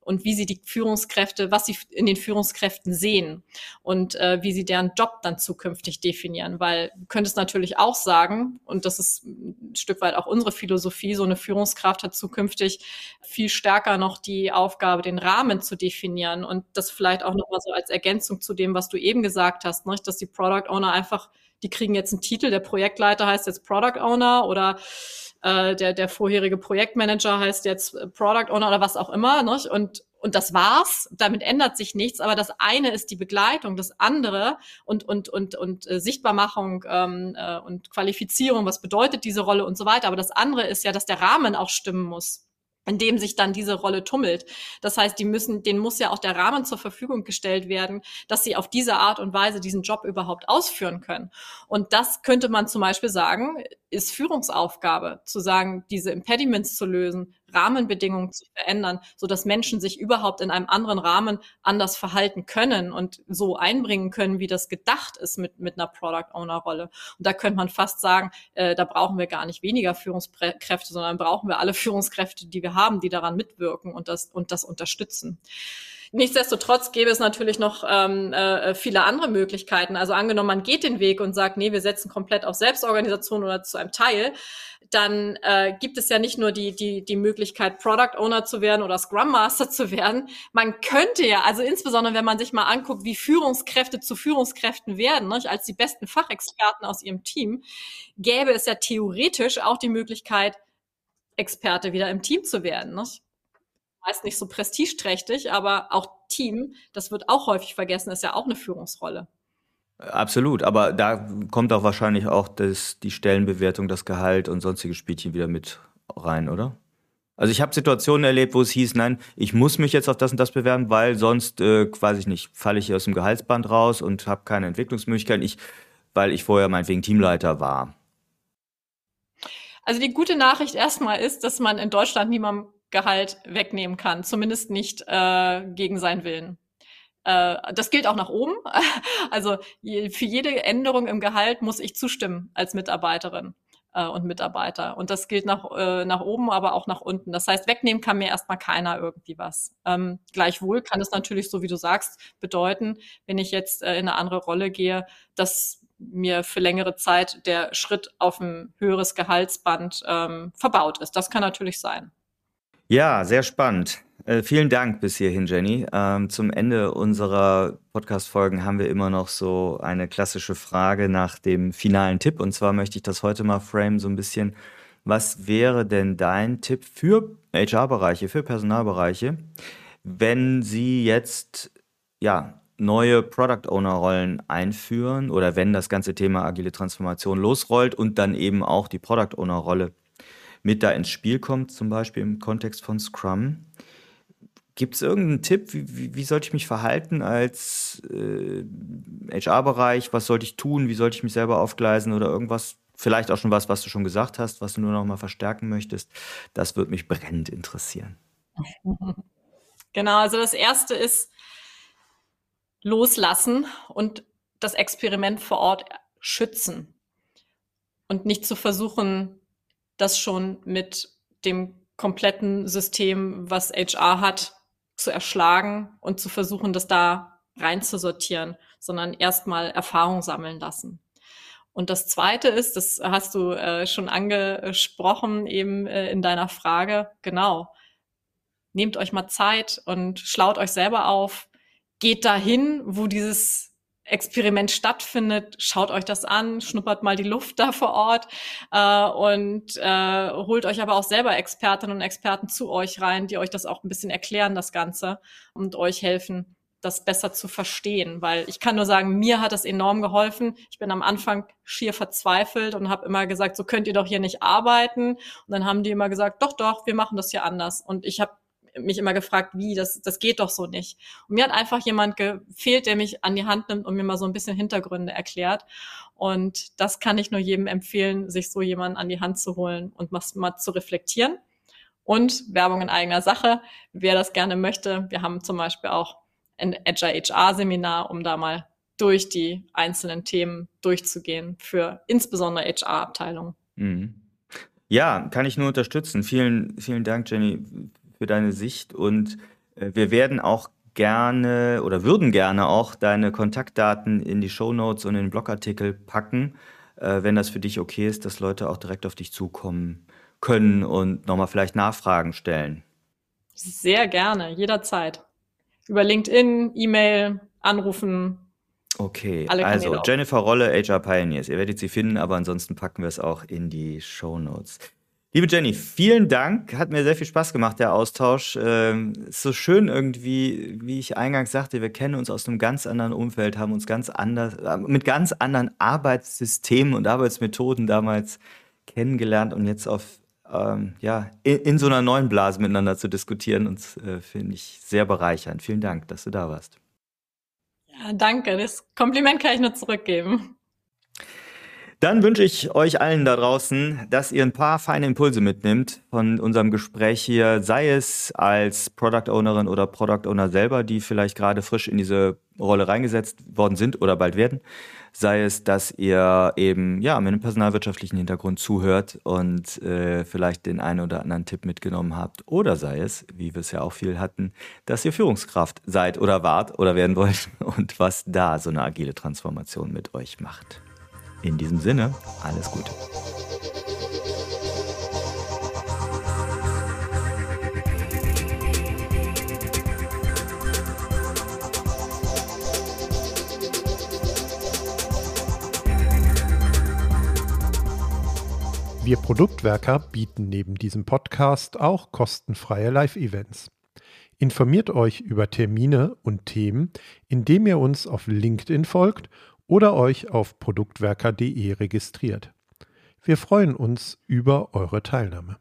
und wie sie die Führungskräfte, was sie in den Führungskräften sehen und äh, wie sie deren Job dann zukünftig definieren. Weil du könntest natürlich auch sagen, und das ist ein Stück weit auch unsere Philosophie, so eine Führungskraft hat zukünftig viel stärker noch die Aufgabe, den Rahmen zu definieren und das vielleicht auch noch mal so als Ergänzung zu dem, was du eben gesagt hast, nicht? dass die Product Owner einfach, die kriegen jetzt einen Titel, der Projektleiter heißt jetzt Product Owner oder äh, der, der vorherige Projektmanager heißt jetzt äh, Product Owner oder was auch immer. Nicht? Und, und das war's. Damit ändert sich nichts. Aber das eine ist die Begleitung, das andere und, und, und, und äh, Sichtbarmachung ähm, äh, und Qualifizierung, was bedeutet diese Rolle und so weiter. Aber das andere ist ja, dass der Rahmen auch stimmen muss in dem sich dann diese Rolle tummelt. Das heißt, die müssen, denen muss ja auch der Rahmen zur Verfügung gestellt werden, dass sie auf diese Art und Weise diesen Job überhaupt ausführen können. Und das könnte man zum Beispiel sagen, ist Führungsaufgabe, zu sagen, diese Impediments zu lösen, Rahmenbedingungen zu verändern, so dass Menschen sich überhaupt in einem anderen Rahmen anders verhalten können und so einbringen können, wie das gedacht ist mit, mit einer Product Owner Rolle. Und da könnte man fast sagen, äh, da brauchen wir gar nicht weniger Führungskräfte, sondern brauchen wir alle Führungskräfte, die wir haben, die daran mitwirken und das, und das unterstützen. Nichtsdestotrotz gäbe es natürlich noch ähm, äh, viele andere Möglichkeiten. Also angenommen, man geht den Weg und sagt, nee, wir setzen komplett auf Selbstorganisation oder zu einem Teil, dann äh, gibt es ja nicht nur die, die, die Möglichkeit, Product Owner zu werden oder Scrum Master zu werden. Man könnte ja, also insbesondere wenn man sich mal anguckt, wie Führungskräfte zu Führungskräften werden, ne, als die besten Fachexperten aus ihrem Team, gäbe es ja theoretisch auch die Möglichkeit, Experte wieder im Team zu werden. Ne? Meist nicht so prestigeträchtig, aber auch Team, das wird auch häufig vergessen, ist ja auch eine Führungsrolle. Absolut, aber da kommt auch wahrscheinlich auch das, die Stellenbewertung, das Gehalt und sonstige Spielchen wieder mit rein, oder? Also ich habe Situationen erlebt, wo es hieß, nein, ich muss mich jetzt auf das und das bewerben, weil sonst, äh, weiß ich nicht, falle ich aus dem Gehaltsband raus und habe keine Entwicklungsmöglichkeiten, ich, weil ich vorher meinetwegen Teamleiter war. Also die gute Nachricht erstmal ist, dass man in Deutschland niemandem Gehalt wegnehmen kann, zumindest nicht äh, gegen seinen Willen. Äh, das gilt auch nach oben. Also für jede Änderung im Gehalt muss ich zustimmen als Mitarbeiterin äh, und Mitarbeiter. Und das gilt nach, äh, nach oben, aber auch nach unten. Das heißt, wegnehmen kann mir erstmal keiner irgendwie was. Ähm, gleichwohl kann es natürlich, so wie du sagst, bedeuten, wenn ich jetzt äh, in eine andere Rolle gehe, dass mir für längere Zeit der Schritt auf ein höheres Gehaltsband ähm, verbaut ist. Das kann natürlich sein. Ja, sehr spannend. Äh, vielen Dank bis hierhin, Jenny. Ähm, zum Ende unserer Podcast-Folgen haben wir immer noch so eine klassische Frage nach dem finalen Tipp. Und zwar möchte ich das heute mal frame so ein bisschen. Was wäre denn dein Tipp für HR-Bereiche, für Personalbereiche, wenn sie jetzt ja neue Product Owner Rollen einführen oder wenn das ganze Thema agile Transformation losrollt und dann eben auch die Product Owner Rolle mit da ins Spiel kommt, zum Beispiel im Kontext von Scrum. Gibt es irgendeinen Tipp, wie, wie, wie, sollte ich mich verhalten als äh, HR-Bereich? Was sollte ich tun? Wie sollte ich mich selber aufgleisen oder irgendwas? Vielleicht auch schon was, was du schon gesagt hast, was du nur noch mal verstärken möchtest. Das würde mich brennend interessieren. Genau, also das erste ist loslassen und das Experiment vor Ort schützen und nicht zu versuchen, das schon mit dem kompletten System, was HR hat, zu erschlagen und zu versuchen, das da reinzusortieren, sondern erstmal Erfahrung sammeln lassen. Und das Zweite ist, das hast du äh, schon angesprochen eben äh, in deiner Frage, genau, nehmt euch mal Zeit und schlaut euch selber auf, geht dahin, wo dieses Experiment stattfindet, schaut euch das an, schnuppert mal die Luft da vor Ort äh, und äh, holt euch aber auch selber Expertinnen und Experten zu euch rein, die euch das auch ein bisschen erklären, das Ganze, und euch helfen, das besser zu verstehen. Weil ich kann nur sagen, mir hat das enorm geholfen. Ich bin am Anfang schier verzweifelt und habe immer gesagt, so könnt ihr doch hier nicht arbeiten. Und dann haben die immer gesagt, doch, doch, wir machen das hier anders. Und ich habe mich immer gefragt, wie, das, das geht doch so nicht. Und mir hat einfach jemand gefehlt, der mich an die Hand nimmt und mir mal so ein bisschen Hintergründe erklärt. Und das kann ich nur jedem empfehlen, sich so jemanden an die Hand zu holen und mal zu reflektieren. Und Werbung in eigener Sache, wer das gerne möchte. Wir haben zum Beispiel auch ein Agile HR Seminar, um da mal durch die einzelnen Themen durchzugehen für insbesondere HR-Abteilungen. Mhm. Ja, kann ich nur unterstützen. Vielen, vielen Dank, Jenny, für deine Sicht und äh, wir werden auch gerne oder würden gerne auch deine Kontaktdaten in die Show Notes und in den Blogartikel packen, äh, wenn das für dich okay ist, dass Leute auch direkt auf dich zukommen können und nochmal vielleicht Nachfragen stellen. Sehr gerne, jederzeit. Über LinkedIn, E-Mail, anrufen. Okay, also Jennifer Rolle, HR Pioneers. Ihr werdet sie finden, aber ansonsten packen wir es auch in die Show Notes. Liebe Jenny, vielen Dank. Hat mir sehr viel Spaß gemacht, der Austausch. Ähm, ist so schön irgendwie, wie ich eingangs sagte, wir kennen uns aus einem ganz anderen Umfeld, haben uns ganz anders, äh, mit ganz anderen Arbeitssystemen und Arbeitsmethoden damals kennengelernt und jetzt auf, ähm, ja, in, in, so einer neuen Blase miteinander zu diskutieren. Und äh, finde ich sehr bereichernd. Vielen Dank, dass du da warst. Ja, danke. Das Kompliment kann ich nur zurückgeben. Dann wünsche ich euch allen da draußen, dass ihr ein paar feine Impulse mitnimmt von unserem Gespräch hier, sei es als Product Ownerin oder Product Owner selber, die vielleicht gerade frisch in diese Rolle reingesetzt worden sind oder bald werden, sei es, dass ihr eben ja mit einem personalwirtschaftlichen Hintergrund zuhört und äh, vielleicht den einen oder anderen Tipp mitgenommen habt, oder sei es, wie wir es ja auch viel hatten, dass ihr Führungskraft seid oder wart oder werden wollt und was da so eine agile Transformation mit euch macht. In diesem Sinne, alles Gute. Wir Produktwerker bieten neben diesem Podcast auch kostenfreie Live-Events. Informiert euch über Termine und Themen, indem ihr uns auf LinkedIn folgt oder euch auf produktwerker.de registriert. Wir freuen uns über eure Teilnahme.